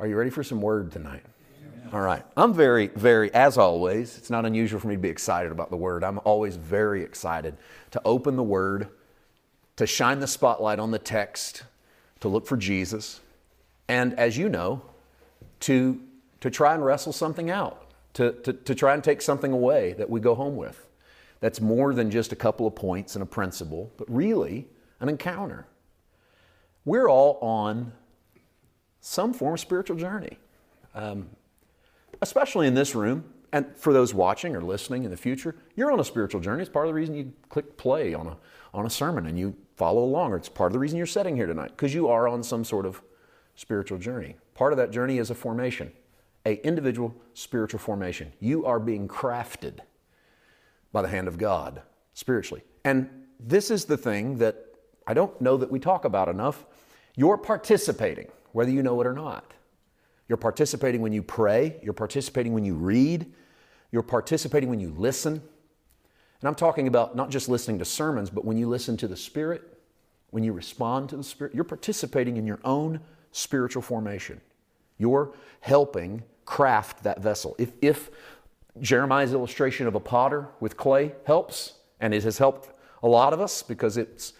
Are you ready for some word tonight? All right. I'm very, very, as always, it's not unusual for me to be excited about the word. I'm always very excited to open the word, to shine the spotlight on the text, to look for Jesus, and as you know, to, to try and wrestle something out, to, to, to try and take something away that we go home with. That's more than just a couple of points and a principle, but really an encounter. We're all on some form of spiritual journey. Um, especially in this room, and for those watching or listening in the future, you're on a spiritual journey. It's part of the reason you click play on a, on a sermon and you follow along, or it's part of the reason you're sitting here tonight, because you are on some sort of spiritual journey. Part of that journey is a formation, a individual spiritual formation. You are being crafted by the hand of God spiritually. And this is the thing that I don't know that we talk about enough. You're participating whether you know it or not. You're participating when you pray, you're participating when you read, you're participating when you listen. And I'm talking about not just listening to sermons, but when you listen to the Spirit, when you respond to the Spirit, you're participating in your own spiritual formation. You're helping craft that vessel. If, if Jeremiah's illustration of a potter with clay helps, and it has helped a lot of us because it's,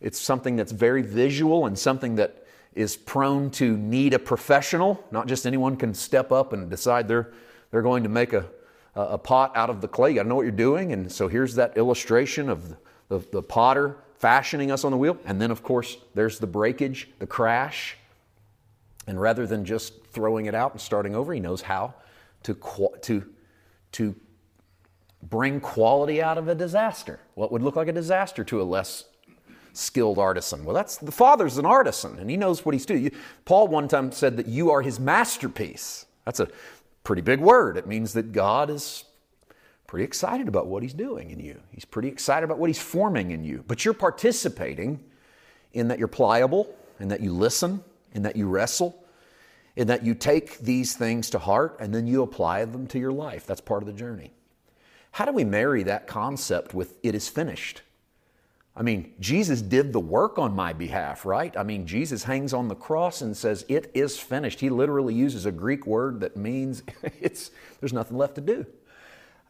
it's something that's very visual and something that is prone to need a professional. Not just anyone can step up and decide they're, they're going to make a, a pot out of the clay. You got to know what you're doing. And so here's that illustration of the, the, the potter fashioning us on the wheel. And then, of course, there's the breakage, the crash. And rather than just throwing it out and starting over, he knows how to, to, to bring quality out of a disaster. What would look like a disaster to a less skilled artisan. Well, that's the Father's an artisan and he knows what he's doing. Paul one time said that you are his masterpiece. That's a pretty big word. It means that God is pretty excited about what he's doing in you. He's pretty excited about what he's forming in you. But you're participating in that you're pliable, in that you listen, in that you wrestle, in that you take these things to heart and then you apply them to your life. That's part of the journey. How do we marry that concept with it is finished? I mean, Jesus did the work on my behalf, right? I mean, Jesus hangs on the cross and says, It is finished. He literally uses a Greek word that means it's, there's nothing left to do.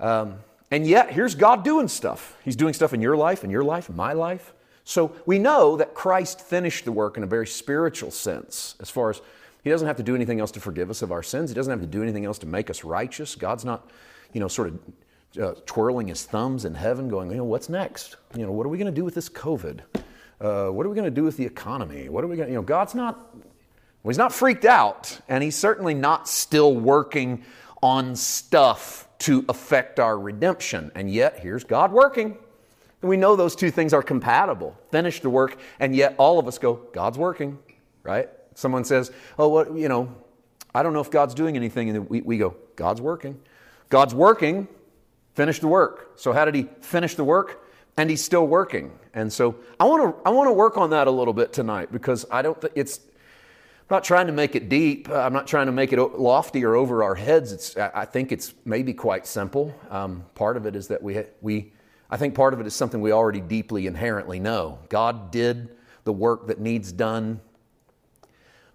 Um, and yet, here's God doing stuff. He's doing stuff in your life, in your life, in my life. So we know that Christ finished the work in a very spiritual sense, as far as He doesn't have to do anything else to forgive us of our sins. He doesn't have to do anything else to make us righteous. God's not, you know, sort of uh, twirling his thumbs in heaven, going, you know, what's next? You know, what are we going to do with this COVID? Uh, what are we going to do with the economy? What are we going to, you know, God's not, well, he's not freaked out, and he's certainly not still working on stuff to affect our redemption. And yet, here's God working. And we know those two things are compatible. Finish the work, and yet all of us go, God's working, right? Someone says, oh, what, you know, I don't know if God's doing anything. And we, we go, God's working. God's working, Finished the work. So, how did he finish the work? And he's still working. And so, I want to I want to work on that a little bit tonight because I don't. Th- it's I'm not trying to make it deep. I'm not trying to make it lofty or over our heads. It's I think it's maybe quite simple. Um, part of it is that we we I think part of it is something we already deeply inherently know. God did the work that needs done,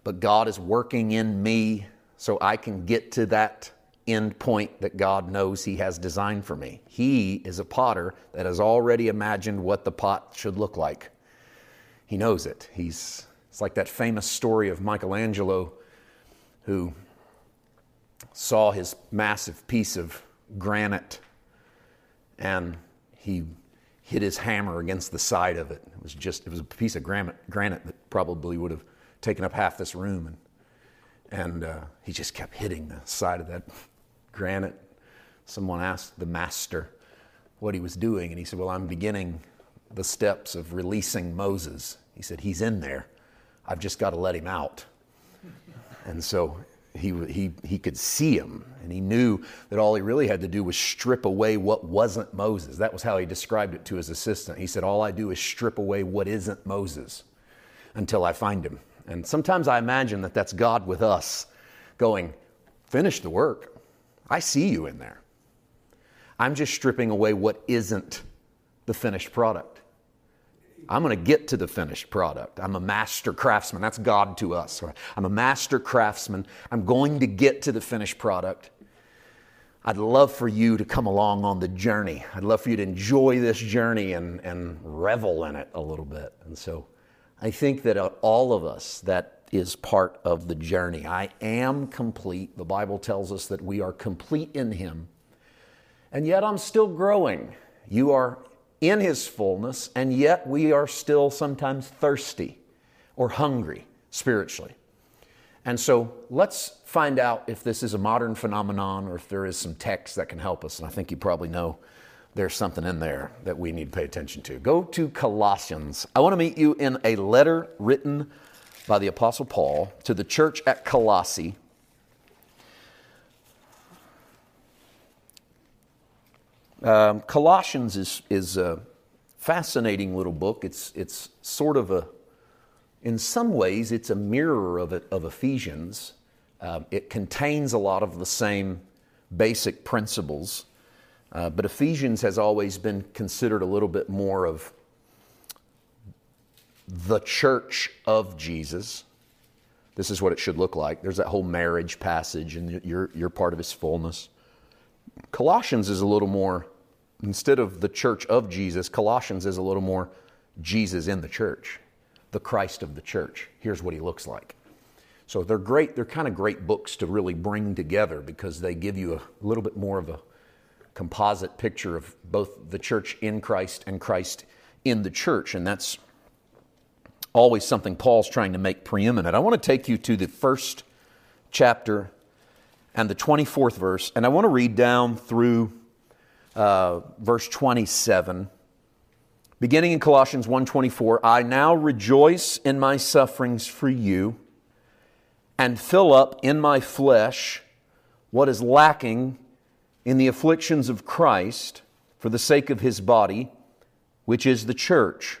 but God is working in me so I can get to that end point that God knows He has designed for me. He is a potter that has already imagined what the pot should look like. He knows it. He's, it's like that famous story of Michelangelo who saw his massive piece of granite and he hit his hammer against the side of it. It was just, it was a piece of granite, granite that probably would have taken up half this room. And, and uh, he just kept hitting the side of that granite, someone asked the master what he was doing, and he said, Well, I'm beginning the steps of releasing Moses. He said, He's in there. I've just got to let him out. And so he, he, he could see him, and he knew that all he really had to do was strip away what wasn't Moses. That was how he described it to his assistant. He said, All I do is strip away what isn't Moses until I find him. And sometimes I imagine that that's God with us going, Finish the work. I see you in there. I'm just stripping away what isn't the finished product. I'm going to get to the finished product. I'm a master craftsman. That's God to us. I'm a master craftsman. I'm going to get to the finished product. I'd love for you to come along on the journey. I'd love for you to enjoy this journey and, and revel in it a little bit. And so I think that all of us, that is part of the journey. I am complete. The Bible tells us that we are complete in Him. And yet I'm still growing. You are in His fullness, and yet we are still sometimes thirsty or hungry spiritually. And so let's find out if this is a modern phenomenon or if there is some text that can help us. And I think you probably know there's something in there that we need to pay attention to. Go to Colossians. I want to meet you in a letter written by the Apostle Paul to the church at Colossae. Um, Colossians is, is a fascinating little book. It's, it's sort of a in some ways, it's a mirror of, it, of Ephesians. Uh, it contains a lot of the same basic principles, uh, but Ephesians has always been considered a little bit more of the church of Jesus. This is what it should look like. There's that whole marriage passage, and you're, you're part of his fullness. Colossians is a little more, instead of the church of Jesus, Colossians is a little more Jesus in the church the Christ of the church. Here's what he looks like. So they're great, they're kind of great books to really bring together because they give you a little bit more of a composite picture of both the church in Christ and Christ in the church. And that's always something Paul's trying to make preeminent. I want to take you to the first chapter and the 24th verse, and I want to read down through uh, verse 27 Beginning in Colossians 1:24, I now rejoice in my sufferings for you and fill up in my flesh what is lacking in the afflictions of Christ for the sake of his body, which is the church,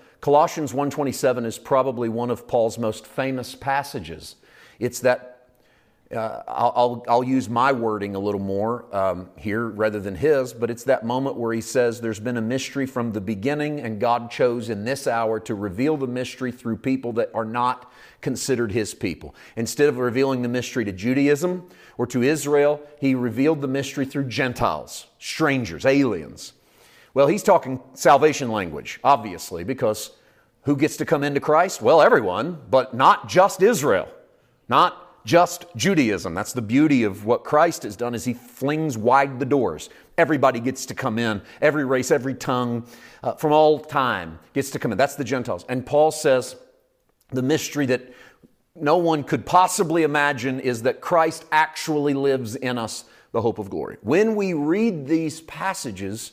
Colossians 1:27 is probably one of Paul's most famous passages. It's that uh, I'll, I'll, use my wording a little more um, here rather than his, but it's that moment where he says there's been a mystery from the beginning, and God chose in this hour to reveal the mystery through people that are not considered his people. Instead of revealing the mystery to Judaism or to Israel, he revealed the mystery through Gentiles, strangers, aliens. Well, he's talking salvation language, obviously, because who gets to come into Christ? Well, everyone, but not just Israel. Not just Judaism. That's the beauty of what Christ has done is he flings wide the doors. Everybody gets to come in. Every race, every tongue uh, from all time gets to come in. That's the Gentiles. And Paul says the mystery that no one could possibly imagine is that Christ actually lives in us, the hope of glory. When we read these passages,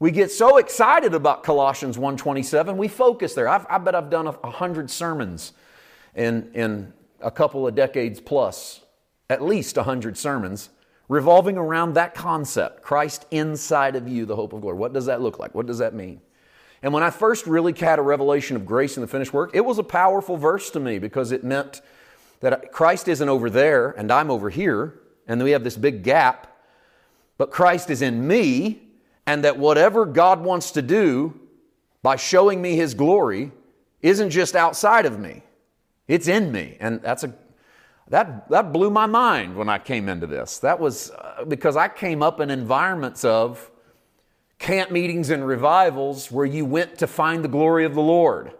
we get so excited about Colossians 1.27, we focus there. I've, i bet I've done a, hundred sermons in, in a couple of decades plus, at least a 100 sermons revolving around that concept Christ inside of you, the hope of glory. What does that look like? What does that mean? And when I first really had a revelation of grace in the finished work, it was a powerful verse to me because it meant that Christ isn't over there and I'm over here, and we have this big gap, but Christ is in me, and that whatever God wants to do by showing me His glory isn't just outside of me. It's in me. And that's a that that blew my mind when I came into this. That was uh, because I came up in environments of camp meetings and revivals where you went to find the glory of the Lord.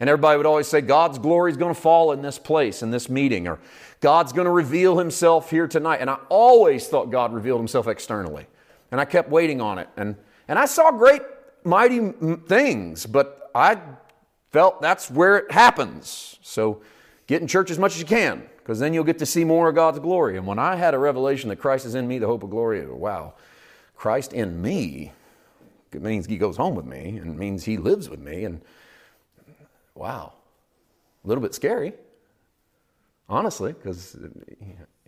And everybody would always say, God's glory is going to fall in this place, in this meeting, or God's going to reveal himself here tonight. And I always thought God revealed himself externally. And I kept waiting on it. And, and I saw great, mighty things, but I felt that's where it happens. So Get in church as much as you can, because then you'll get to see more of God's glory. And when I had a revelation that Christ is in me, the hope of glory, wow, Christ in me, it means he goes home with me and means he lives with me. And wow, a little bit scary, honestly, because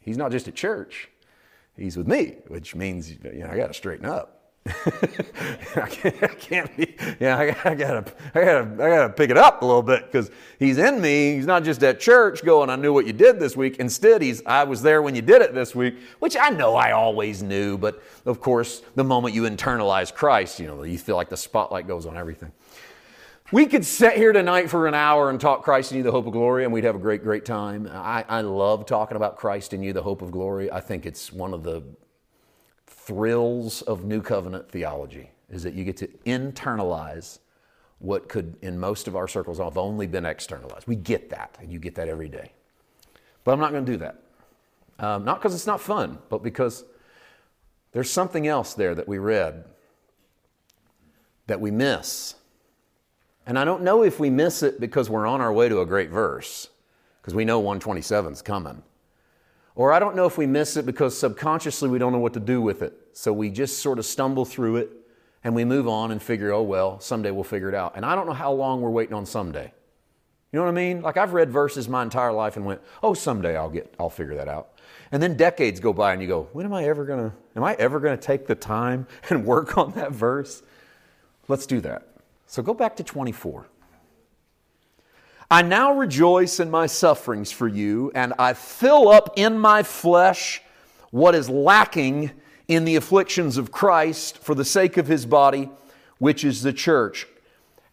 he's not just at church, he's with me, which means you know, I got to straighten up. I, can't, I can't be, yeah, I, I, gotta, I gotta, I gotta pick it up a little bit because he's in me. He's not just at church going, I knew what you did this week. Instead, he's, I was there when you did it this week, which I know I always knew. But of course, the moment you internalize Christ, you know, you feel like the spotlight goes on everything. We could sit here tonight for an hour and talk Christ in you, the hope of glory, and we'd have a great, great time. I, I love talking about Christ in you, the hope of glory. I think it's one of the thrills of New Covenant theology, is that you get to internalize what could, in most of our circles, have only been externalized. We get that, and you get that every day. But I'm not going to do that. Um, not because it's not fun, but because there's something else there that we read that we miss and I don't know if we miss it because we're on our way to a great verse, because we know 127 is coming. Or I don't know if we miss it because subconsciously we don't know what to do with it. So we just sort of stumble through it and we move on and figure, oh, well, someday we'll figure it out. And I don't know how long we're waiting on someday. You know what I mean? Like I've read verses my entire life and went, oh, someday I'll get, I'll figure that out. And then decades go by and you go, when am I ever gonna, am I ever gonna take the time and work on that verse? Let's do that. So go back to 24. I now rejoice in my sufferings for you, and I fill up in my flesh what is lacking in the afflictions of Christ for the sake of his body, which is the church.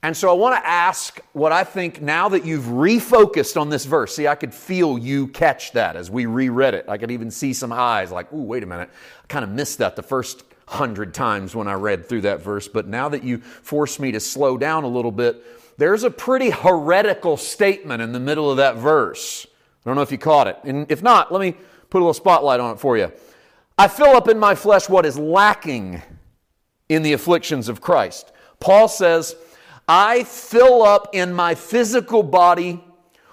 And so I want to ask what I think now that you've refocused on this verse. See, I could feel you catch that as we reread it. I could even see some eyes like, ooh, wait a minute. I kind of missed that the first hundred times when I read through that verse, but now that you force me to slow down a little bit, there's a pretty heretical statement in the middle of that verse. I don't know if you caught it. And if not, let me put a little spotlight on it for you. I fill up in my flesh what is lacking in the afflictions of Christ. Paul says, I fill up in my physical body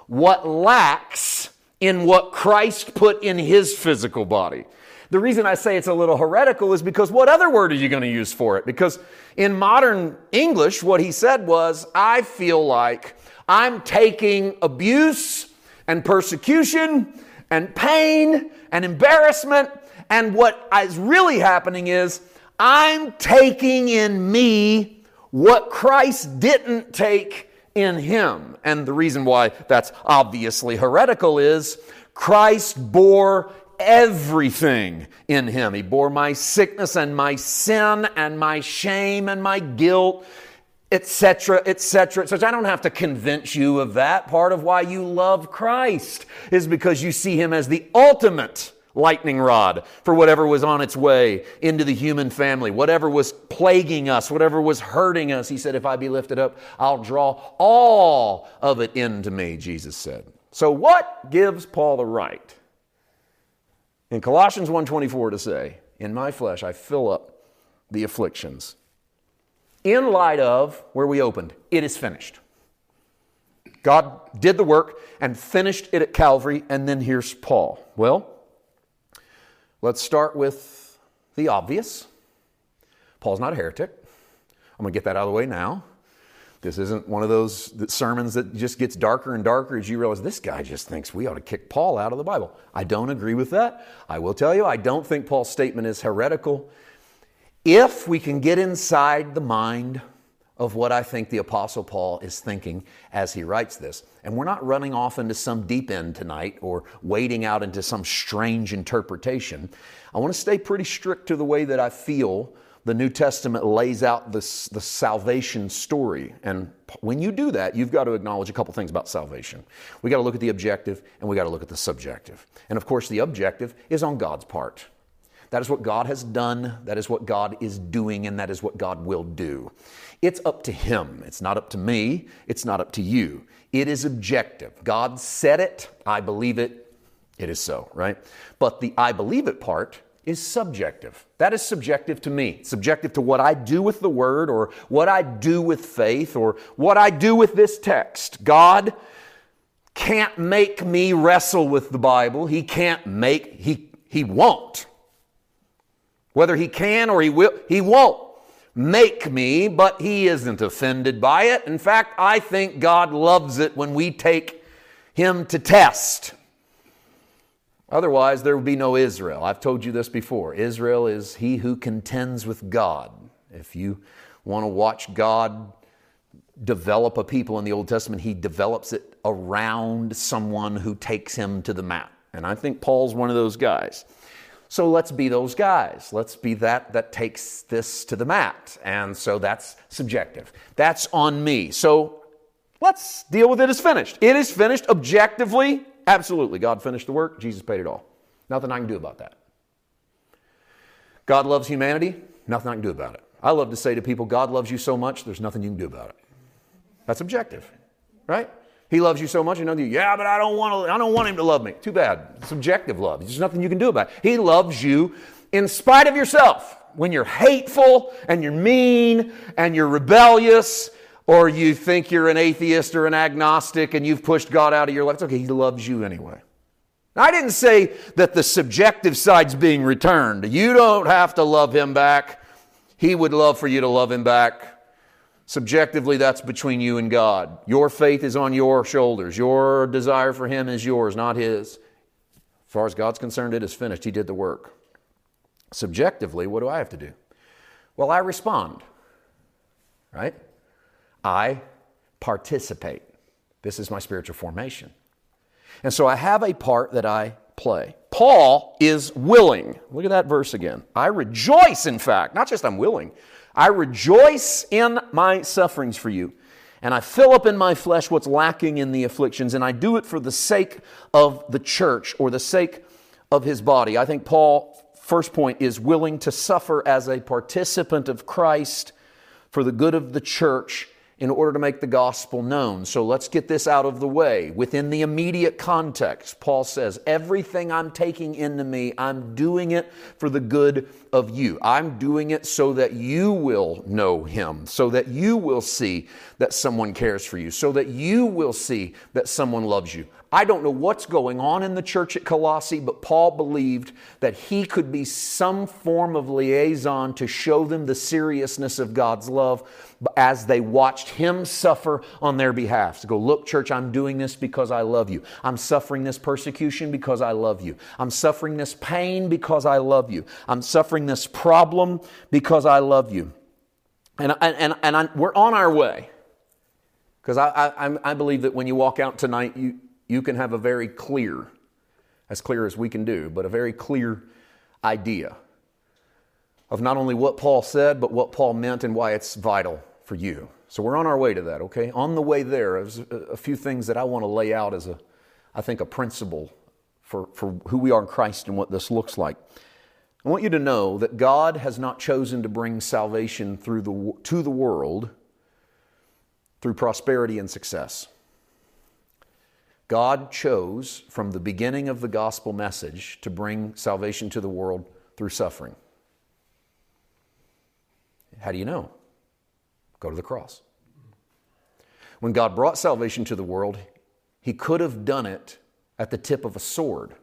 what lacks in what Christ put in his physical body. The reason I say it's a little heretical is because what other word are you going to use for it? Because in modern English, what he said was, I feel like I'm taking abuse and persecution and pain and embarrassment, and what is really happening is, I'm taking in me what Christ didn't take in him. And the reason why that's obviously heretical is Christ bore everything in him. He bore my sickness and my sin and my shame and my guilt, etc., etc., etc. I don't have to convince you of that. Part of why you love Christ is because you see him as the ultimate lightning rod for whatever was on its way into the human family, whatever was plaguing us, whatever was hurting us. He said, If I be lifted up, I'll draw all of it into me, Jesus said. So, what gives Paul the right in Colossians 1:24 to say, "In my flesh I fill up the afflictions." In light of where we opened, it is finished. God did the work and finished it at Calvary, and then here's Paul. Well, let's start with the obvious. Paul's not a heretic. I'm going to get that out of the way now. This isn't one of those sermons that just gets darker and darker as you realize this guy just thinks we ought to kick Paul out of the Bible. I don't agree with that. I will tell you, I don't think Paul's statement is heretical. If we can get inside the mind of what I think the Apostle Paul is thinking as he writes this, and we're not running off into some deep end tonight or wading out into some strange interpretation, I want to stay pretty strict to the way that I feel the New Testament lays out this, the salvation story. And when you do that, you've got to acknowledge a couple things about salvation. We got to look at the objective and we got to look at the subjective. And of course, the objective is on God's part. That is what God has done, that is what God is doing, and that is what God will do. It's up to Him. It's not up to me, it's not up to you. It is objective. God said it, I believe it, it is so, right? But the I believe it part is subjective. That is subjective to me, subjective to what I do with the word or what I do with faith or what I do with this text. God can't make me wrestle with the Bible. He can't make, he, he won't. Whether he can or he will, he won't. make me, but he isn't offended by it. In fact, I think God loves it when we take him to test. Otherwise, there would be no Israel. I've told you this before. Israel is he who contends with God. If you want to watch God develop a people in the Old Testament, he develops it around someone who takes him to the mat. And I think Paul's one of those guys. So let's be those guys. Let's be that that takes this to the mat. And so that's subjective. That's on me. So let's deal with it as finished. It is finished objectively. Absolutely. God finished the work. Jesus paid it all. Nothing I can do about that. God loves humanity. Nothing I can do about it. I love to say to people, God loves you so much, there's nothing you can do about it. That's objective, right? He loves you so much, you know, yeah, but I don't want to, I don't want him to love me. Too bad. Subjective love. There's nothing you can do about it. He loves you in spite of yourself. When you're hateful and you're mean and you're rebellious, or you think you're an atheist or an agnostic and you've pushed God out of your life, it's okay. He loves you anyway. I didn't say that the subjective side's being returned. You don't have to love him back. He would love for you to love him back. Subjectively, that's between you and God. Your faith is on your shoulders. Your desire for Him is yours, not His. As far as God's concerned, it is finished. He did the work. Subjectively, what do I have to do? Well, I respond, right? I participate. This is my spiritual formation. And so I have a part that I play. Paul is willing. Look at that verse again. I rejoice, in fact, not just I'm willing, I rejoice in my sufferings for you, and I fill up in my flesh what's lacking in the afflictions, and I do it for the sake of the church or the sake of his body. I think Paul, first point, is willing to suffer as a participant of Christ for the good of the church in order to make the gospel known. So let's get this out of the way. Within the immediate context, Paul says, Everything I'm taking into me, I'm doing it for the good of you. I'm doing it so that you will know him, so that you will see that someone cares for you, so that you will see that someone loves you. I don't know what's going on in the church at Colossae, but Paul believed that he could be some form of liaison to show them the seriousness of God's love as they watched him suffer on their behalf. To go, look, church, I'm doing this because I love you. I'm suffering this persecution because I love you. I'm suffering this pain because I love you. I'm suffering this problem because I love you. And, and, and I, we're on our way. Because I, I, I believe that when you walk out tonight, you, you can have a very clear, as clear as we can do, but a very clear idea of not only what Paul said, but what Paul meant and why it's vital for you. So we're on our way to that, okay? On the way there, there's a few things that I want to lay out as a, I think, a principle for, for who we are in Christ and what this looks like. I want you to know that God has not chosen to bring salvation through the, to the world through prosperity and success. God chose from the beginning of the gospel message to bring salvation to the world through suffering. How do you know? Go to the cross. When God brought salvation to the world, He could have done it at the tip of a sword.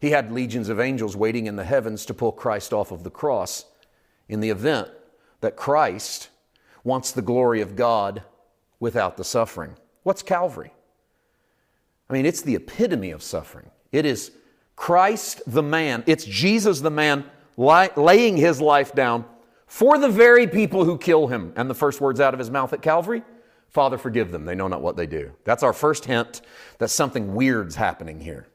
He had legions of angels waiting in the heavens to pull Christ off of the cross in the event that Christ wants the glory of God without the suffering. What's Calvary? I mean, it's the epitome of suffering. It is Christ the man, it's Jesus the man laying his life down for the very people who kill him. And the first words out of his mouth at Calvary Father, forgive them. They know not what they do. That's our first hint that something weird's happening here.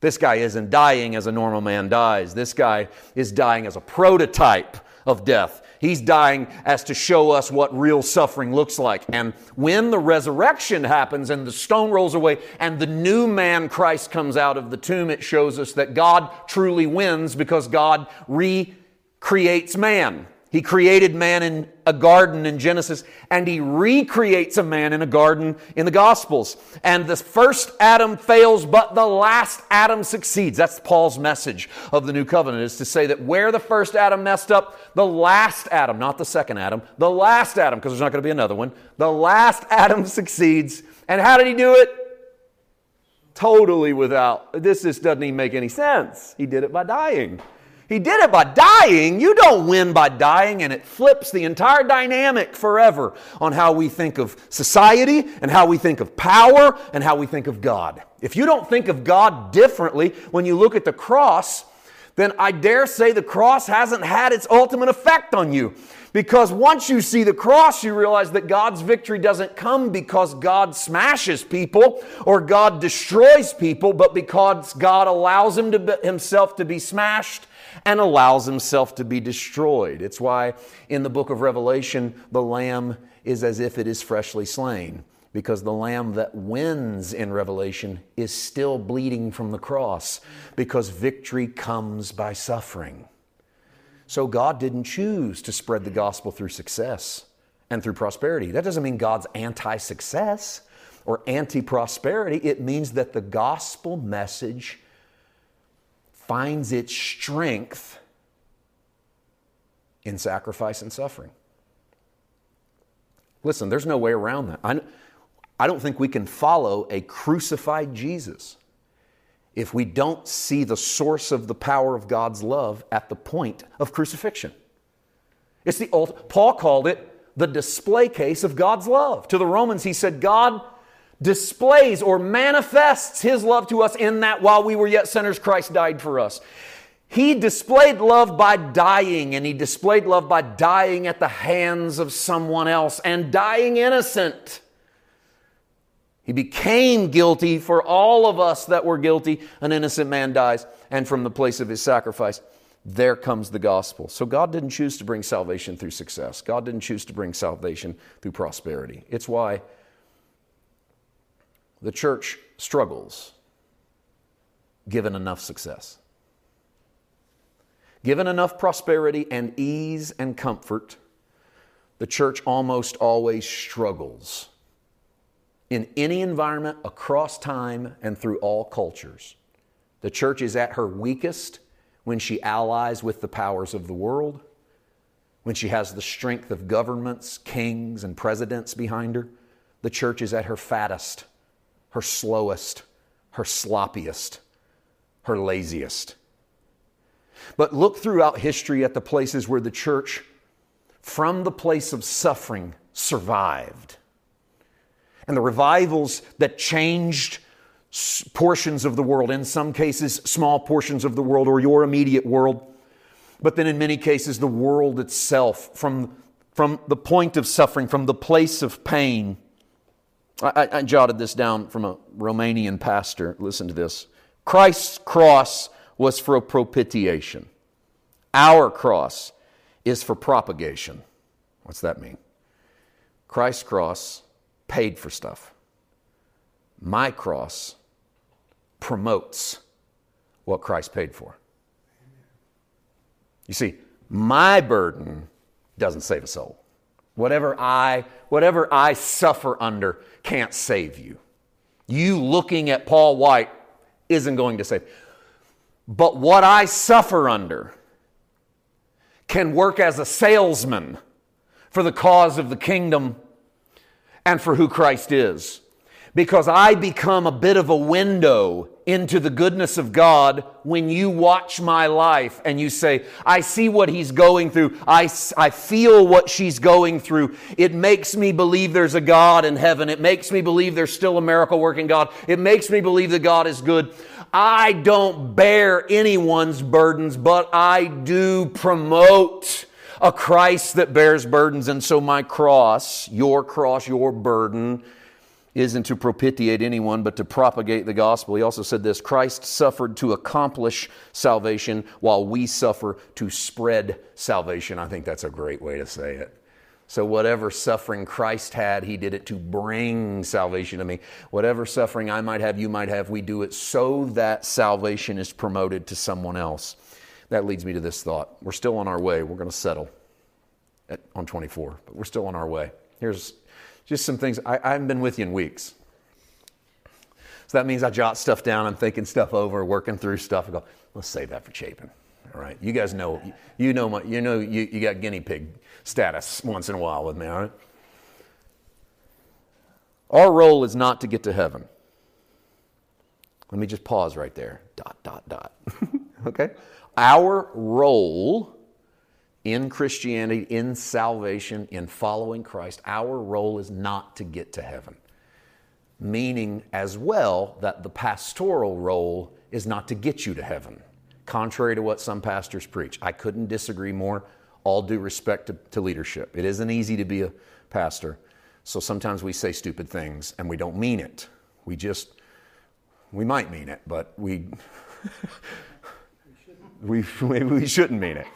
This guy isn't dying as a normal man dies. This guy is dying as a prototype of death. He's dying as to show us what real suffering looks like. And when the resurrection happens and the stone rolls away and the new man Christ comes out of the tomb, it shows us that God truly wins because God recreates man. He created man in a garden in Genesis, and he recreates a man in a garden in the Gospels. And the first Adam fails, but the last Adam succeeds. That's Paul's message of the new covenant, is to say that where the first Adam messed up, the last Adam, not the second Adam, the last Adam, because there's not going to be another one, the last Adam succeeds. And how did he do it? Totally without, this just doesn't even make any sense. He did it by dying. He did it by dying. You don't win by dying, and it flips the entire dynamic forever on how we think of society and how we think of power and how we think of God. If you don't think of God differently when you look at the cross, then I dare say the cross hasn't had its ultimate effect on you. Because once you see the cross, you realize that God's victory doesn't come because God smashes people or God destroys people, but because God allows him to, himself to be smashed and allows himself to be destroyed. It's why in the book of Revelation, the lamb is as if it is freshly slain, because the lamb that wins in Revelation is still bleeding from the cross, because victory comes by suffering. So God didn't choose to spread the gospel through success and through prosperity. That doesn't mean God's anti success or anti prosperity. It means that the gospel message finds its strength in sacrifice and suffering. Listen, there's no way around that. I, I don't think we can follow a crucified Jesus if we don't see the source of the power of God's love at the point of crucifixion. It's the Paul called it the display case of God's love. To the Romans, he said, God displays or manifests his love to us in that while we were yet sinners, Christ died for us. He displayed love by dying, and he displayed love by dying at the hands of someone else and dying innocent. He became guilty for all of us that were guilty. An innocent man dies, and from the place of his sacrifice, there comes the gospel. So God didn't choose to bring salvation through success. God didn't choose to bring salvation through prosperity. It's why the church struggles given enough success. Given enough prosperity and ease and comfort, the church almost always struggles in any environment across time and through all cultures. The church is at her weakest when she allies with the powers of the world, when she has the strength of governments, kings, and presidents behind her. The church is at her fattest her slowest, her sloppiest, her laziest. But look throughout history at the places where the church, from the place of suffering, survived. And the revivals that changed portions of the world, in some cases, small portions of the world or your immediate world, but then in many cases, the world itself, from, from the point of suffering, from the place of pain I, I, jotted this down from a Romanian pastor. Listen to this. Christ's cross was for propitiation. Our cross is for propagation. What's that mean? Christ's cross paid for stuff. My cross promotes what Christ paid for. You see, my burden doesn't save a soul. Whatever I, whatever I suffer under can't save you. You looking at Paul White isn't going to save. But what I suffer under can work as a salesman for the cause of the kingdom and for who Christ is because I become a bit of a window into the goodness of God when you watch my life and you say, I see what he's going through. I, I feel what she's going through. It makes me believe there's a God in heaven. It makes me believe there's still a miracle working God. It makes me believe that God is good. I don't bear anyone's burdens, but I do promote a Christ that bears burdens. And so my cross, your cross, your burden, isn't to propitiate anyone, but to propagate the gospel. He also said this Christ suffered to accomplish salvation, while we suffer to spread salvation. I think that's a great way to say it. So, whatever suffering Christ had, he did it to bring salvation to me. Whatever suffering I might have, you might have, we do it so that salvation is promoted to someone else. That leads me to this thought. We're still on our way. We're going to settle at, on 24, but we're still on our way. Here's just some things. I, I haven't been with you in weeks. So that means I jot stuff down, I'm thinking stuff over, working through stuff. I go, let's save that for Chapin. All right. You guys know, you know, my, you know, you, you got guinea pig status once in a while with me, all right? Our role is not to get to heaven. Let me just pause right there. Dot, dot, dot. okay? Our role in Christianity, in salvation, in following Christ, our role is not to get to heaven. Meaning as well that the pastoral role is not to get you to heaven, contrary to what some pastors preach. I couldn't disagree more. All due respect to, to leadership. It isn't easy to be a pastor, so sometimes we say stupid things and we don't mean it. We just, we might mean it, but we, we, we shouldn't mean it.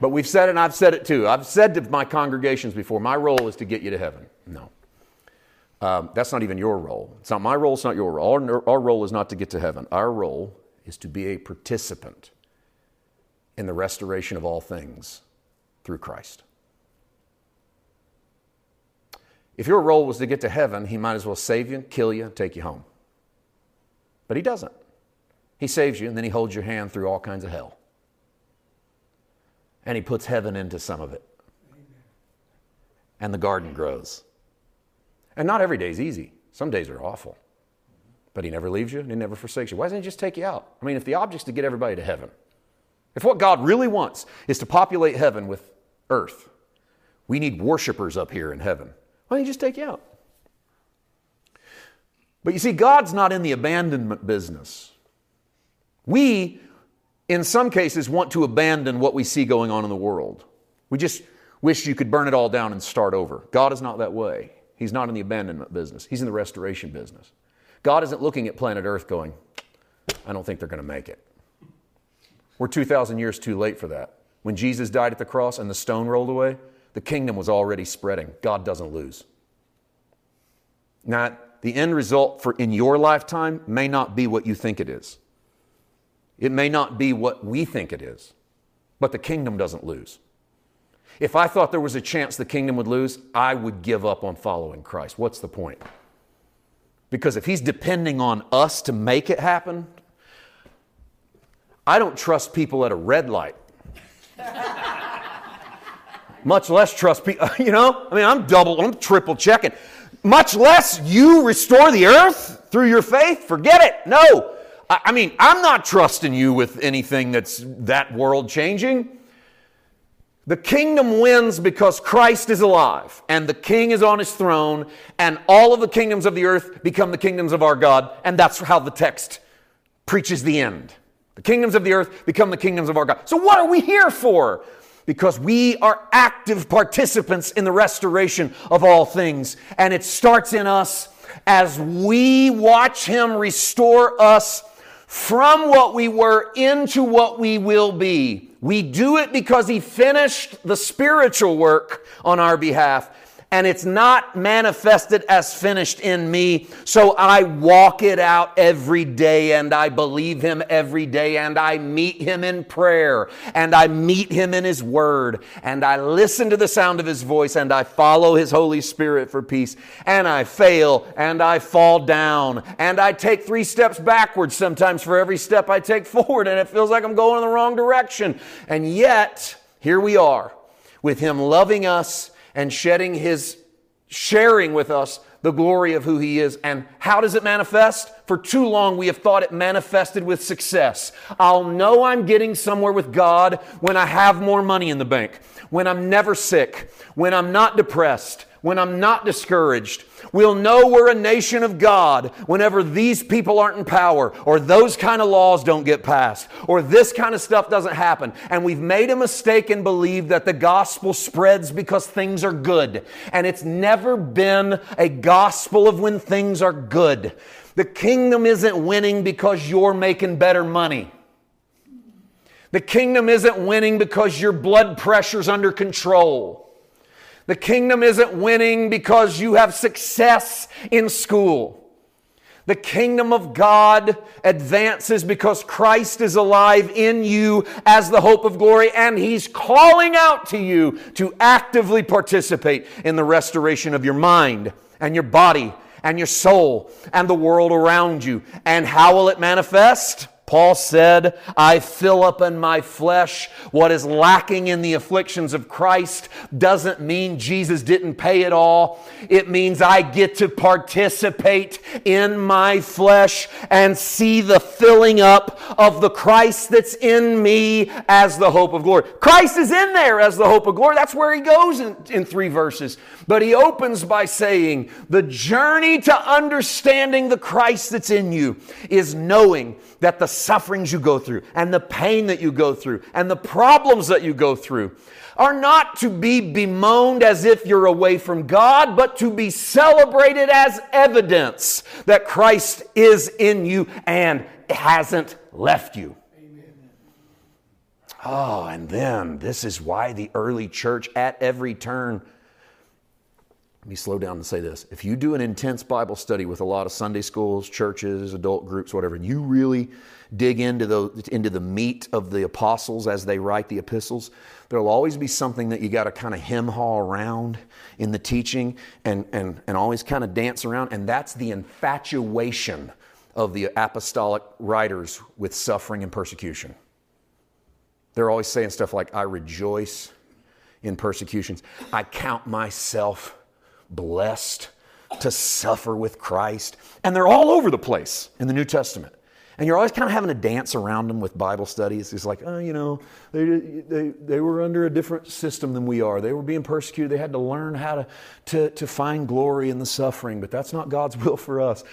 But we've said it, and I've said it too. I've said to my congregations before, my role is to get you to heaven. No. Um, that's not even your role. It's not my role, it's not your role. Our, our role is not to get to heaven. Our role is to be a participant in the restoration of all things through Christ. If your role was to get to heaven, he might as well save you, kill you, take you home. But he doesn't. He saves you, and then he holds your hand through all kinds of hell and he puts heaven into some of it. And the garden grows. And not every day is easy. Some days are awful. But he never leaves you and he never forsakes you. Why doesn't he just take you out? I mean, if the object's to get everybody to heaven, if what God really wants is to populate heaven with earth, we need worshipers up here in heaven. Why don't he just take you out? But you see, God's not in the abandonment business. We in some cases, want to abandon what we see going on in the world. We just wish you could burn it all down and start over. God is not that way. He's not in the abandonment business, He's in the restoration business. God isn't looking at planet Earth going, I don't think they're going to make it. We're 2,000 years too late for that. When Jesus died at the cross and the stone rolled away, the kingdom was already spreading. God doesn't lose. Now, the end result for in your lifetime may not be what you think it is. It may not be what we think it is, but the kingdom doesn't lose. If I thought there was a chance the kingdom would lose, I would give up on following Christ. What's the point? Because if he's depending on us to make it happen, I don't trust people at a red light. Much less trust people, you know? I mean, I'm double, I'm triple checking. Much less you restore the earth through your faith. Forget it. No. I mean, I'm not trusting you with anything that's that world changing. The kingdom wins because Christ is alive and the king is on his throne, and all of the kingdoms of the earth become the kingdoms of our God, and that's how the text preaches the end. The kingdoms of the earth become the kingdoms of our God. So, what are we here for? Because we are active participants in the restoration of all things, and it starts in us as we watch Him restore us from what we were into what we will be. We do it because He finished the spiritual work on our behalf and it's not manifested as finished in me. So I walk it out every day and I believe Him every day and I meet Him in prayer and I meet Him in His Word and I listen to the sound of His voice and I follow His Holy Spirit for peace and I fail and I fall down and I take three steps backwards sometimes for every step I take forward and it feels like I'm going in the wrong direction. And yet, here we are with Him loving us and shedding his, sharing with us the glory of who he is. And how does it manifest? For too long, we have thought it manifested with success. I'll know I'm getting somewhere with God when I have more money in the bank, when I'm never sick, when I'm not depressed, when I'm not discouraged. We'll know we're a nation of God whenever these people aren't in power, or those kind of laws don't get passed, or this kind of stuff doesn't happen. And we've made a mistake and believed that the gospel spreads because things are good. And it's never been a gospel of when things are good. The kingdom isn't winning because you're making better money. The kingdom isn't winning because your blood pressure's under control. The kingdom isn't winning because you have success in school. The kingdom of God advances because Christ is alive in you as the hope of glory, and He's calling out to you to actively participate in the restoration of your mind and your body and your soul and the world around you. And how will it manifest? Paul said, I fill up in my flesh what is lacking in the afflictions of Christ doesn't mean Jesus didn't pay it all. It means I get to participate in my flesh and see the filling up of the Christ that's in me as the hope of glory. Christ is in there as the hope of glory. That's where he goes in, in three verses. But he opens by saying, The journey to understanding the Christ that's in you is knowing that the sufferings you go through and the pain that you go through and the problems that you go through are not to be bemoaned as if you're away from God, but to be celebrated as evidence that Christ is in you and hasn't left you. Oh, and then this is why the early church at every turn let me slow down and say this. If you do an intense Bible study with a lot of Sunday schools, churches, adult groups, whatever, and you really dig into the, into the meat of the apostles as they write the epistles, there'll always be something that you got to kind of hem haw around in the teaching and, and, and always kind of dance around, and that's the infatuation of the apostolic writers with suffering and persecution. They're always saying stuff like, I rejoice in persecutions, I count myself blessed to suffer with Christ. And they're all over the place in the New Testament. And you're always kind of having to dance around them with Bible studies. It's like, oh, you know, they, they, they were under a different system than we are. They were being persecuted. They had to learn how to, to, to find glory in the suffering, but that's not God's will for us.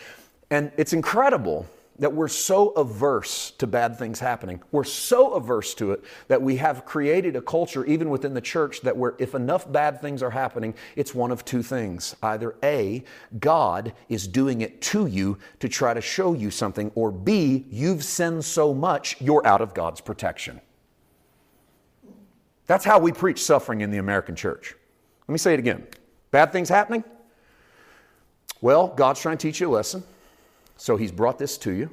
And it's incredible that we're so averse to bad things happening. We're so averse to it that we have created a culture, even within the church, that where if enough bad things are happening, it's one of two things. Either A, God is doing it to you to try to show you something, or B, you've sinned so much, you're out of God's protection. That's how we preach suffering in the American church. Let me say it again. Bad things happening? Well, God's trying to teach you a lesson. So he's brought this to you.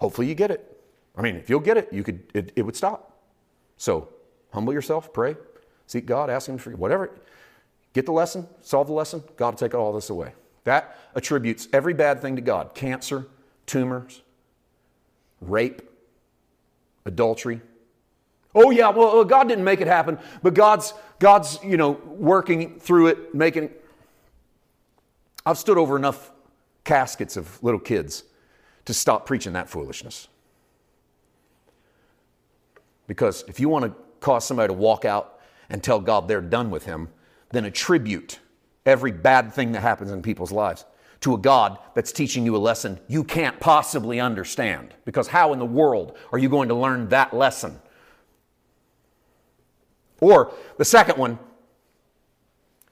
Hopefully you get it. I mean, if you'll get it, you could it, it would stop. So humble yourself, pray, seek God, ask him for whatever. Get the lesson, solve the lesson, God will take all this away. That attributes every bad thing to God. Cancer, tumors, rape, adultery. Oh yeah, well uh, God didn't make it happen, but God's God's, you know, working through it, making I've stood over enough caskets of little kids to stop preaching that foolishness. Because if you want to cause somebody to walk out and tell God they're done with him, then attribute every bad thing that happens in people's lives to a God that's teaching you a lesson you can't possibly understand. Because how in the world are you going to learn that lesson? Or the second one,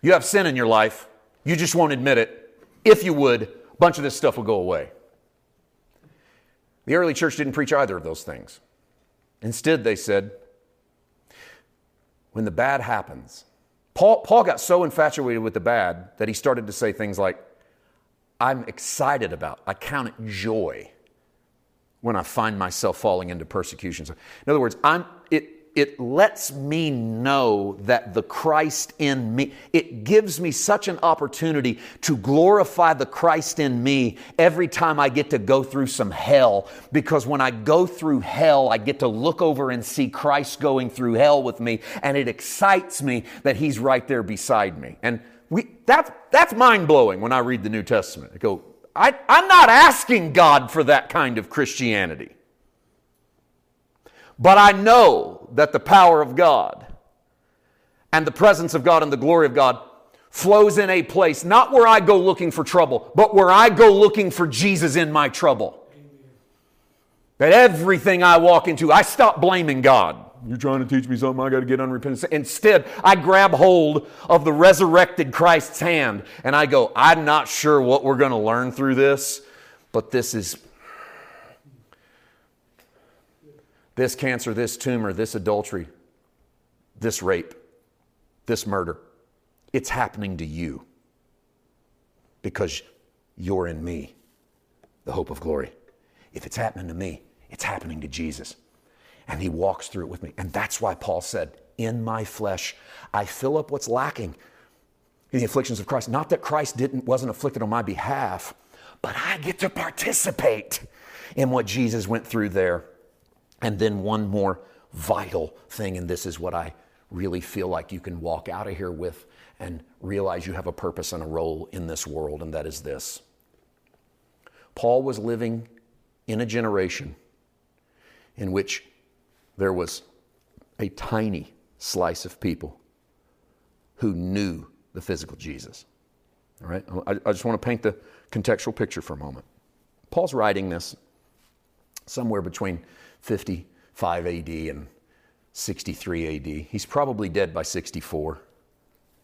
you have sin in your life, you just won't admit it. If you would, bunch of this stuff will go away. The early church didn't preach either of those things. Instead, they said, when the bad happens, Paul, Paul got so infatuated with the bad that he started to say things like, I'm excited about, I count it joy when I find myself falling into persecutions. In other words, I'm, it, lets me know that the Christ in me, it gives me such an opportunity to glorify the Christ in me every time I get to go through some hell. Because when I go through hell, I get to look over and see Christ going through hell with me, and it excites me that He's right there beside me. And we, that's, that's mind blowing when I read the New Testament. I go, I, I'm not asking God for that kind of Christianity. But I know that the power of God and the presence of God and the glory of God flows in a place, not where I go looking for trouble, but where I go looking for Jesus in my trouble. That everything I walk into, I stop blaming God. You're trying to teach me something, I got to get unrepentant. Instead, I grab hold of the resurrected Christ's hand and I go, I'm not sure what we're going to learn through this, but this is this cancer, this tumor, this adultery, this rape, this murder. It's happening to you because you're in me, the hope of glory. If it's happening to me, it's happening to Jesus. And he walks through it with me. And that's why Paul said, In my flesh, I fill up what's lacking in the afflictions of Christ. Not that Christ didn't, wasn't afflicted on my behalf, but I get to participate in what Jesus went through there And then one more vital thing, and this is what I really feel like you can walk out of here with and realize you have a purpose and a role in this world, and that is this. Paul was living in a generation in which there was a tiny slice of people who knew the physical Jesus. All right? I, I just want to paint the contextual picture for a moment. Paul's writing this somewhere between 55 AD and 63 AD. He's probably dead by 64,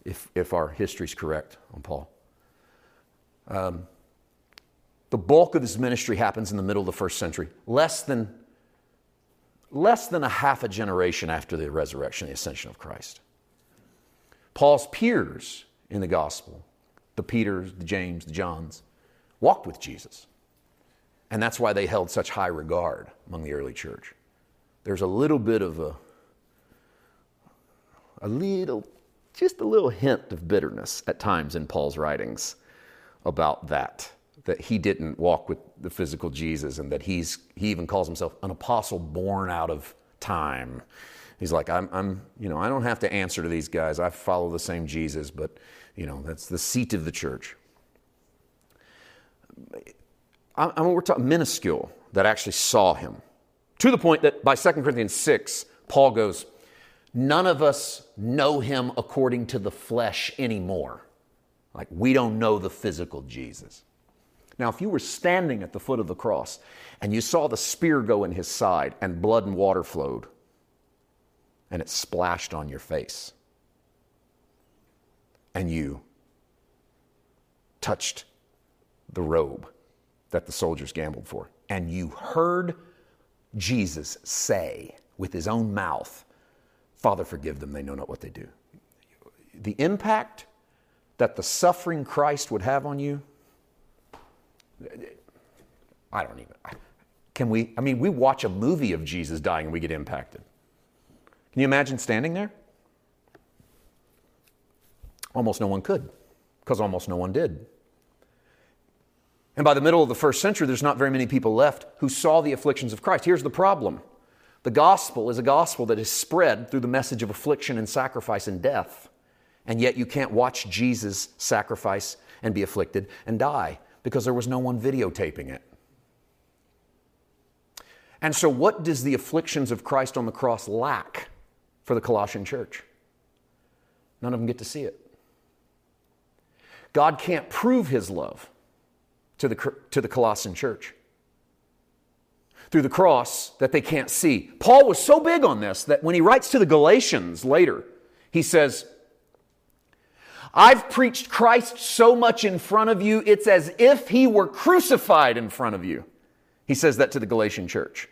if, if our history's correct on Paul. Um, the bulk of his ministry happens in the middle of the first century, less than, less than a half a generation after the resurrection, the ascension of Christ. Paul's peers in the gospel, the Peters, the James, the Johns, walked with Jesus. And that's why they held such high regard among the early church. There's a little bit of a, a little, just a little hint of bitterness at times in Paul's writings about that, that he didn't walk with the physical Jesus and that he's, he even calls himself an apostle born out of time. He's like, I'm, I'm, you know, I don't have to answer to these guys. I follow the same Jesus, but, you know, that's the seat of the church. I mean, we're talking minuscule that actually saw him. To the point that by 2 Corinthians 6, Paul goes, None of us know him according to the flesh anymore. Like, we don't know the physical Jesus. Now, if you were standing at the foot of the cross and you saw the spear go in his side and blood and water flowed, and it splashed on your face, and you touched the robe that the soldiers gambled for. And you heard Jesus say with his own mouth, Father, forgive them, they know not what they do. The impact that the suffering Christ would have on you, I don't even. Can we? I mean, we watch a movie of Jesus dying and we get impacted. Can you imagine standing there? Almost no one could, because almost no one did. And by the middle of the first century, there's not very many people left who saw the afflictions of Christ. Here's the problem the gospel is a gospel that is spread through the message of affliction and sacrifice and death. And yet you can't watch Jesus sacrifice and be afflicted and die because there was no one videotaping it. And so, what does the afflictions of Christ on the cross lack for the Colossian church? None of them get to see it. God can't prove his love to the, to the Colossian church through the cross that they can't see. Paul was so big on this that when he writes to the Galatians later, he says, I've preached Christ so much in front of you, it's as if he were crucified in front of you. He says that to the Galatian church.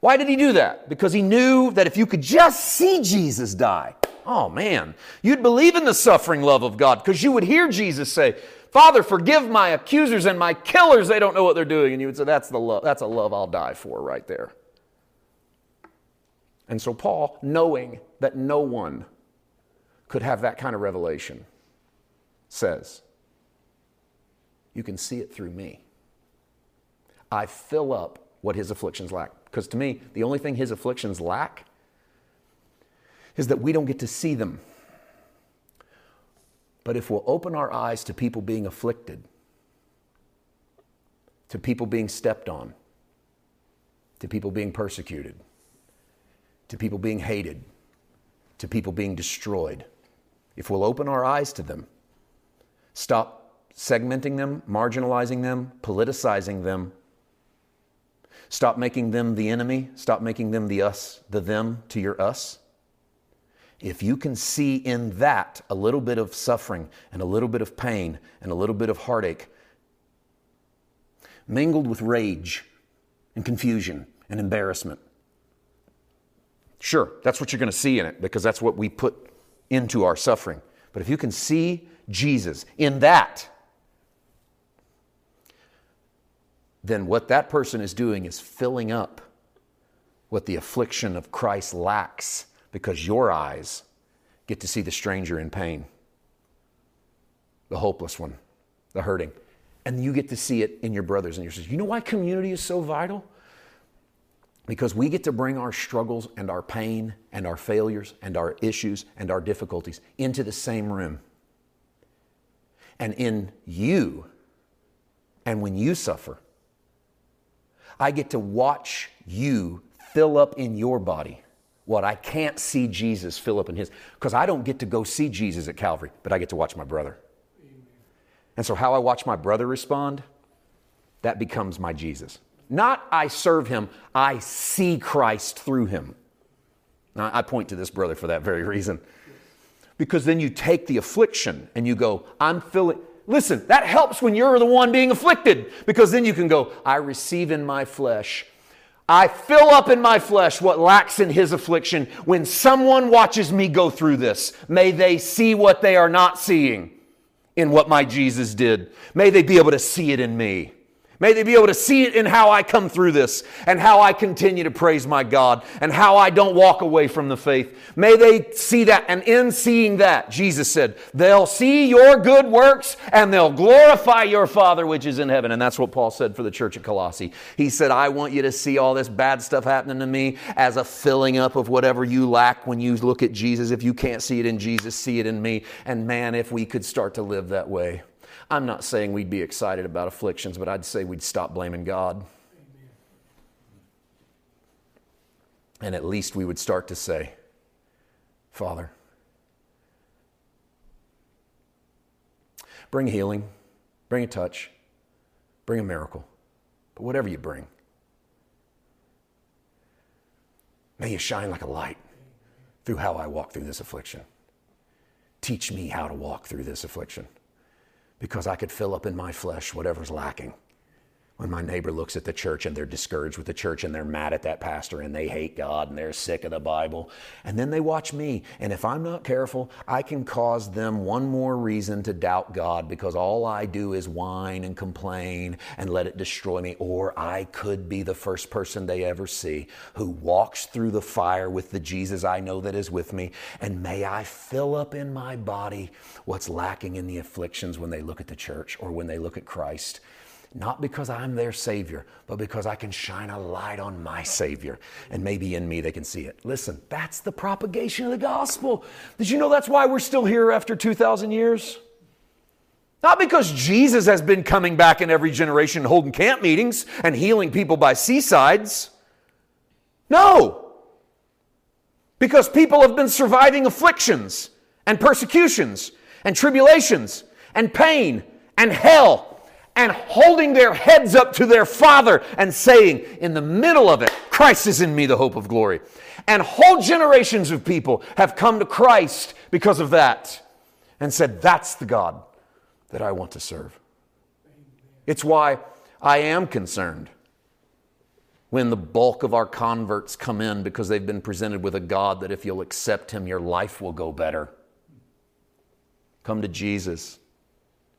Why did he do that? Because he knew that if you could just see Jesus die, oh man, you'd believe in the suffering love of God because you would hear Jesus say, Father, forgive my accusers and my killers. They don't know what they're doing. And you would say, That's the love, that's a love I'll die for right there. And so Paul, knowing that no one could have that kind of revelation, says, You can see it through me. I fill up what his afflictions lack. Because to me, the only thing his afflictions lack is that we don't get to see them. But if we'll open our eyes to people being afflicted, to people being stepped on, to people being persecuted, to people being hated, to people being destroyed, if we'll open our eyes to them, stop segmenting them, marginalizing them, politicizing them, stop making them the enemy, stop making them the us, the them to your us if you can see in that a little bit of suffering and a little bit of pain and a little bit of heartache, mingled with rage and confusion and embarrassment, sure, that's what you're going to see in it because that's what we put into our suffering. But if you can see Jesus in that, then what that person is doing is filling up what the affliction of Christ lacks because your eyes get to see the stranger in pain, the hopeless one, the hurting. And you get to see it in your brothers and your sisters. You know why community is so vital? Because we get to bring our struggles and our pain and our failures and our issues and our difficulties into the same room. And in you, and when you suffer, I get to watch you fill up in your body what I can't see Jesus fill up and his. Because I don't get to go see Jesus at Calvary, but I get to watch my brother. And so, how I watch my brother respond, that becomes my Jesus. Not I serve him, I see Christ through him. Now, I point to this brother for that very reason. Because then you take the affliction and you go, I'm feeling. Listen, that helps when you're the one being afflicted because then you can go, I receive in my flesh. I fill up in my flesh what lacks in his affliction. When someone watches me go through this, may they see what they are not seeing in what my Jesus did. May they be able to see it in me. May they be able to see it in how I come through this and how I continue to praise my God and how I don't walk away from the faith. May they see that. And in seeing that, Jesus said, they'll see your good works and they'll glorify your Father which is in heaven. And that's what Paul said for the church at Colossae. He said, I want you to see all this bad stuff happening to me as a filling up of whatever you lack when you look at Jesus. If you can't see it in Jesus, see it in me. And man, if we could start to live that way. I'm not saying we'd be excited about afflictions, but I'd say we'd stop blaming God. And at least we would start to say, Father, bring healing, bring a touch, bring a miracle, but whatever you bring, may you shine like a light through how I walk through this affliction. Teach me how to walk through this affliction because I could fill up in my flesh whatever's lacking. When my neighbor looks at the church and they're discouraged with the church and they're mad at that pastor and they hate God and they're sick of the Bible, and then they watch me, and if I'm not careful, I can cause them one more reason to doubt God because all I do is whine and complain and let it destroy me. Or I could be the first person they ever see who walks through the fire with the Jesus I know that is with me, and may I fill up in my body what's lacking in the afflictions when they look at the church or when they look at Christ not because I'm their Savior, but because I can shine a light on my Savior. And maybe in me they can see it. Listen, that's the propagation of the gospel. Did you know that's why we're still here after 2,000 years? Not because Jesus has been coming back in every generation holding camp meetings and healing people by seasides. No. Because people have been surviving afflictions and persecutions and tribulations and pain and hell and holding their heads up to their Father and saying, in the middle of it, Christ is in me, the hope of glory. And whole generations of people have come to Christ because of that and said, That's the God that I want to serve. It's why I am concerned when the bulk of our converts come in because they've been presented with a God that if you'll accept Him, your life will go better. Come to Jesus,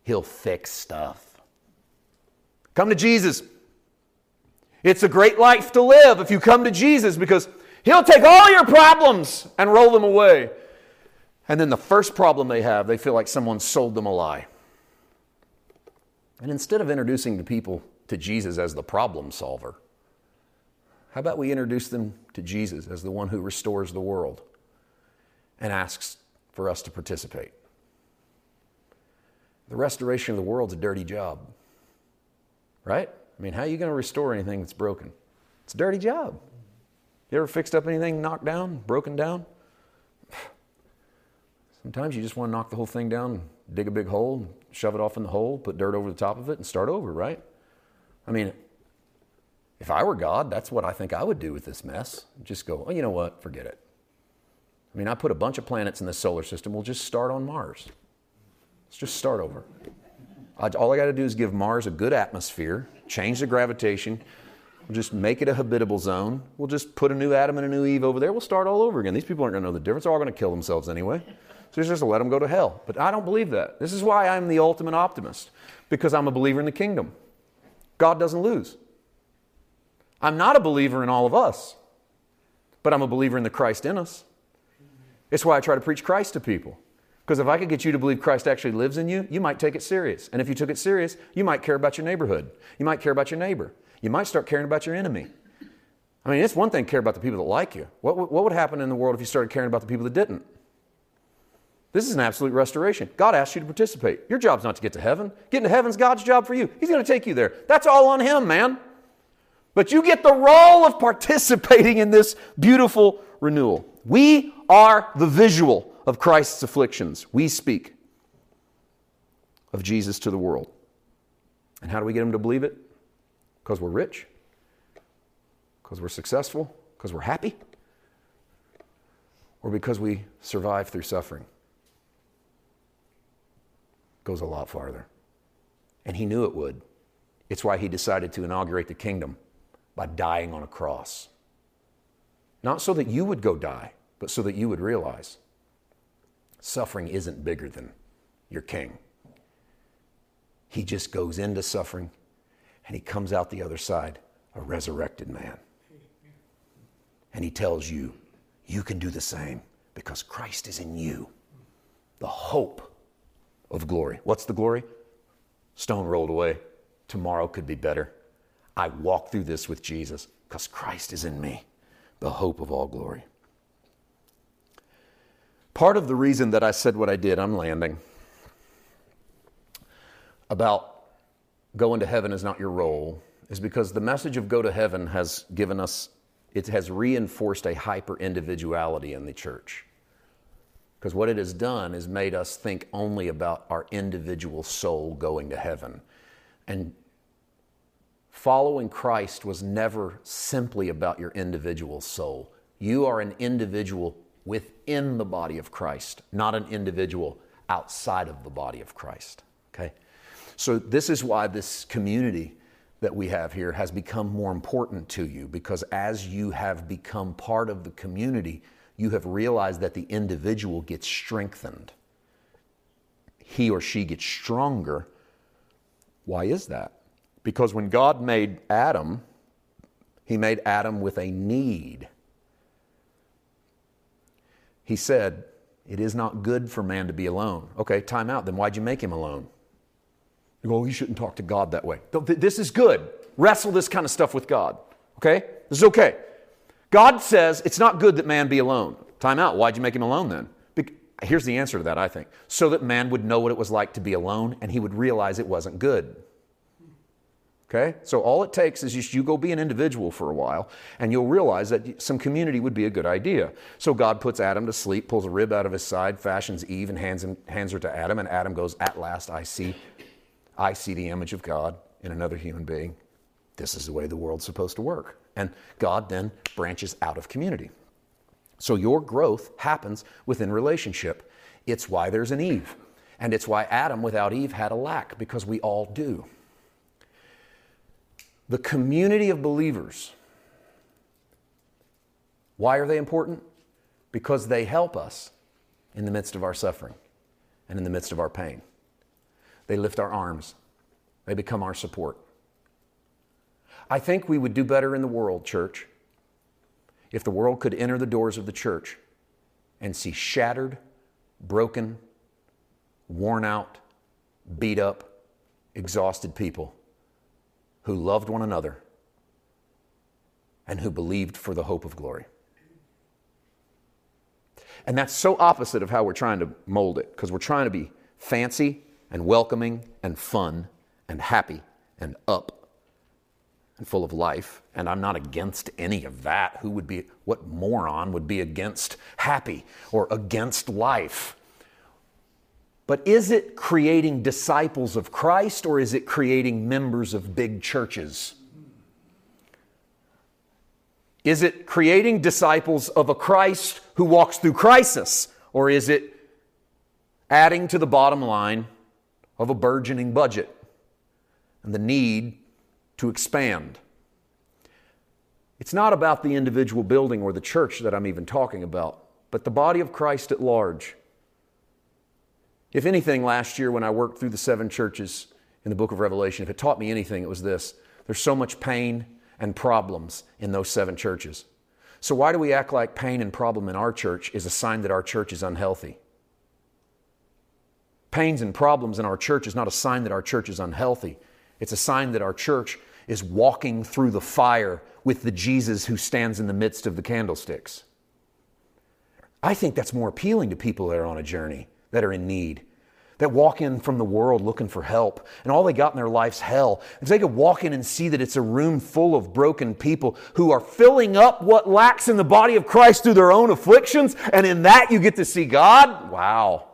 He'll fix stuff. Come to Jesus. It's a great life to live if you come to Jesus because He'll take all your problems and roll them away. And then the first problem they have, they feel like someone sold them a lie. And instead of introducing the people to Jesus as the problem solver, how about we introduce them to Jesus as the one who restores the world and asks for us to participate? The restoration of the world's a dirty job right? I mean, how are you going to restore anything that's broken? It's a dirty job. You ever fixed up anything knocked down, broken down? Sometimes you just want to knock the whole thing down, dig a big hole, shove it off in the hole, put dirt over the top of it, and start over, right? I mean, if I were God, that's what I think I would do with this mess. Just go, oh, you know what? Forget it. I mean, I put a bunch of planets in the solar system. We'll just start on Mars. Let's just start over. All I got to do is give Mars a good atmosphere, change the gravitation, we'll just make it a habitable zone. We'll just put a new Adam and a new Eve over there. We'll start all over again. These people aren't going to know the difference. They're all going to kill themselves anyway. So just let them go to hell. But I don't believe that. This is why I'm the ultimate optimist, because I'm a believer in the kingdom. God doesn't lose. I'm not a believer in all of us, but I'm a believer in the Christ in us. It's why I try to preach Christ to people. Because if I could get you to believe Christ actually lives in you, you might take it serious. And if you took it serious, you might care about your neighborhood. You might care about your neighbor. You might start caring about your enemy. I mean, it's one thing to care about the people that like you. What, what would happen in the world if you started caring about the people that didn't? This is an absolute restoration. God asked you to participate. Your job's not to get to heaven. Getting to heaven's God's job for you. He's going to take you there. That's all on Him, man. But you get the role of participating in this beautiful renewal. We are the visual of Christ's afflictions. We speak of Jesus to the world. And how do we get them to believe it? Because we're rich? Because we're successful? Because we're happy? Or because we survive through suffering? Goes a lot farther. And he knew it would. It's why he decided to inaugurate the kingdom by dying on a cross. Not so that you would go die, but so that you would realize suffering isn't bigger than your king. He just goes into suffering and he comes out the other side a resurrected man. And he tells you, you can do the same because Christ is in you. The hope of glory. What's the glory? Stone rolled away. Tomorrow could be better. I walk through this with Jesus because Christ is in me, the hope of all glory. Part of the reason that I said what I did, I'm landing, about going to heaven is not your role is because the message of go to heaven has given us, it has reinforced a hyper individuality in the church. Because what it has done is made us think only about our individual soul going to heaven. And following Christ was never simply about your individual soul. You are an individual within the body of Christ, not an individual outside of the body of Christ. Okay? So, this is why this community that we have here has become more important to you because as you have become part of the community, you have realized that the individual gets strengthened. He or she gets stronger. Why is that? Because when God made Adam, He made Adam with a need. He said, It is not good for man to be alone. Okay, time out. Then why'd you make him alone? You go, oh, you shouldn't talk to God that way. This is good. Wrestle this kind of stuff with God. Okay? This is okay. God says it's not good that man be alone. Time out. Why'd you make him alone then? Here's the answer to that, I think. So that man would know what it was like to be alone and he would realize it wasn't good. Okay? So all it takes is just you go be an individual for a while and you'll realize that some community would be a good idea. So God puts Adam to sleep, pulls a rib out of his side, fashions Eve and hands, him, hands her to Adam, and Adam goes, At last I see I see the image of God in another human being. This is the way the world's supposed to work. And God then branches out of community. So your growth happens within relationship. It's why there's an Eve. And it's why Adam without Eve had a lack, because we all do. The community of believers, why are they important? Because they help us in the midst of our suffering and in the midst of our pain. They lift our arms, they become our support. I think we would do better in the world, church, if the world could enter the doors of the church and see shattered, broken, worn out, beat up, exhausted people who loved one another and who believed for the hope of glory. And that's so opposite of how we're trying to mold it, because we're trying to be fancy and welcoming and fun and happy and up and full of life. And I'm not against any of that. Who would be, what moron would be against happy or against life? But is it creating disciples of Christ or is it creating members of big churches? Is it creating disciples of a Christ who walks through crisis? Or is it adding to the bottom line of a burgeoning budget and the need to expand. It's not about the individual building or the church that I'm even talking about, but the body of Christ at large. If anything, last year when I worked through the seven churches in the book of Revelation, if it taught me anything, it was this there's so much pain and problems in those seven churches. So, why do we act like pain and problem in our church is a sign that our church is unhealthy? pains and problems in our church is not a sign that our church is unhealthy. It's a sign that our church is walking through the fire with the Jesus who stands in the midst of the candlesticks. I think that's more appealing to people that are on a journey, that are in need, that walk in from the world looking for help, and all they got in their life's hell. If they could walk in and see that it's a room full of broken people who are filling up what lacks in the body of Christ through their own afflictions, and in that you get to see God, wow.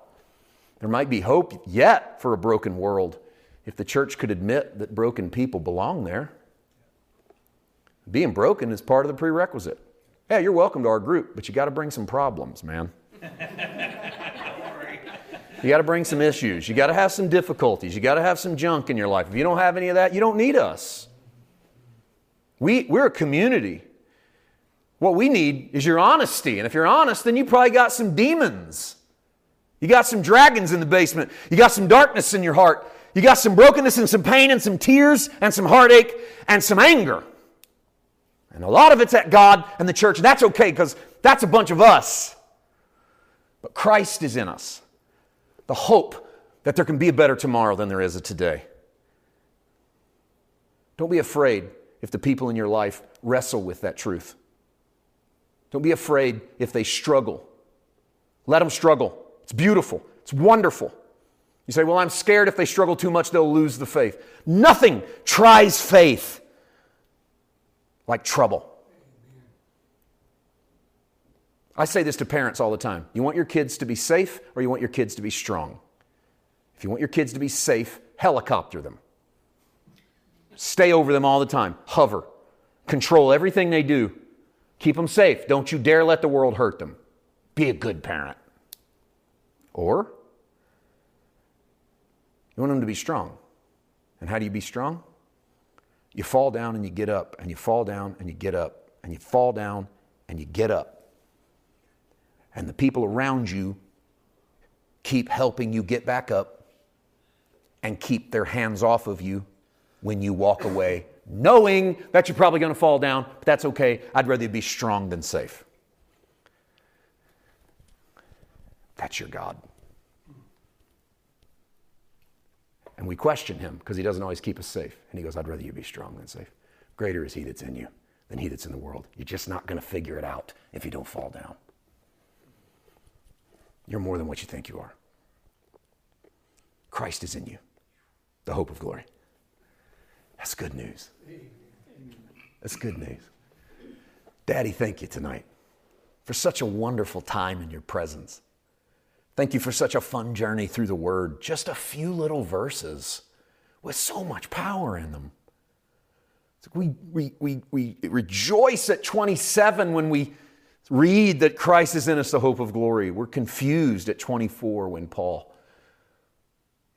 There might be hope yet for a broken world if the church could admit that broken people belong there. Being broken is part of the prerequisite. Yeah, you're welcome to our group, but you got to bring some problems, man. you got to bring some issues. You got to have some difficulties. You got to have some junk in your life. If you don't have any of that, you don't need us. We, we're a community. What we need is your honesty. And if you're honest, then you probably got some demons. You got some dragons in the basement. You got some darkness in your heart. You got some brokenness and some pain and some tears and some heartache and some anger. And a lot of it's at God and the church. And That's okay because that's a bunch of us. But Christ is in us. The hope that there can be a better tomorrow than there is a today. Don't be afraid if the people in your life wrestle with that truth. Don't be afraid if they struggle. Let them struggle. It's beautiful, it's wonderful. You say, Well, I'm scared if they struggle too much, they'll lose the faith. Nothing tries faith like trouble. I say this to parents all the time. You want your kids to be safe or you want your kids to be strong? If you want your kids to be safe, helicopter them. Stay over them all the time. Hover. Control everything they do. Keep them safe. Don't you dare let the world hurt them. Be a good parent. Or you want them to be strong. And how do you be strong? You fall down and you get up, and you fall down and you get up, and you fall down and you get up. And the people around you keep helping you get back up and keep their hands off of you when you walk away, knowing that you're probably going to fall down, but that's okay. I'd rather you be strong than safe. That's your God. And we question him because he doesn't always keep us safe. And he goes, I'd rather you be strong than safe. Greater is he that's in you than he that's in the world. You're just not going to figure it out if you don't fall down. You're more than what you think you are. Christ is in you, the hope of glory. That's good news. That's good news. Daddy, thank you tonight for such a wonderful time in your presence. Thank you for such a fun journey through the Word. Just a few little verses with so much power in them. We, we, we, we rejoice at 27 when we read that Christ is in us, the hope of glory. We're confused at 24 when Paul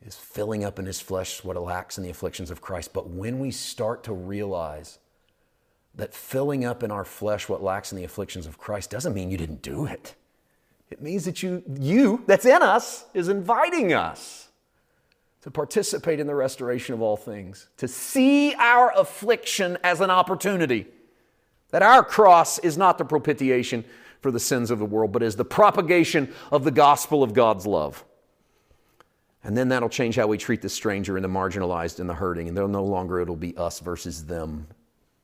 is filling up in his flesh what lacks in the afflictions of Christ. But when we start to realize that filling up in our flesh what lacks in the afflictions of Christ doesn't mean you didn't do it. It means that you, you that's in us is inviting us to participate in the restoration of all things, to see our affliction as an opportunity, that our cross is not the propitiation for the sins of the world, but is the propagation of the gospel of God's love. And then that'll change how we treat the stranger and the marginalized and the hurting. And they'll no longer, it'll be us versus them.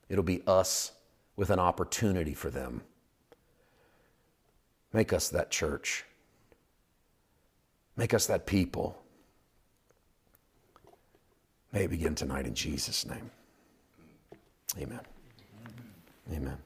It'll be us with an opportunity for them. Make us that church. Make us that people. May it begin tonight in Jesus' name. Amen. Amen.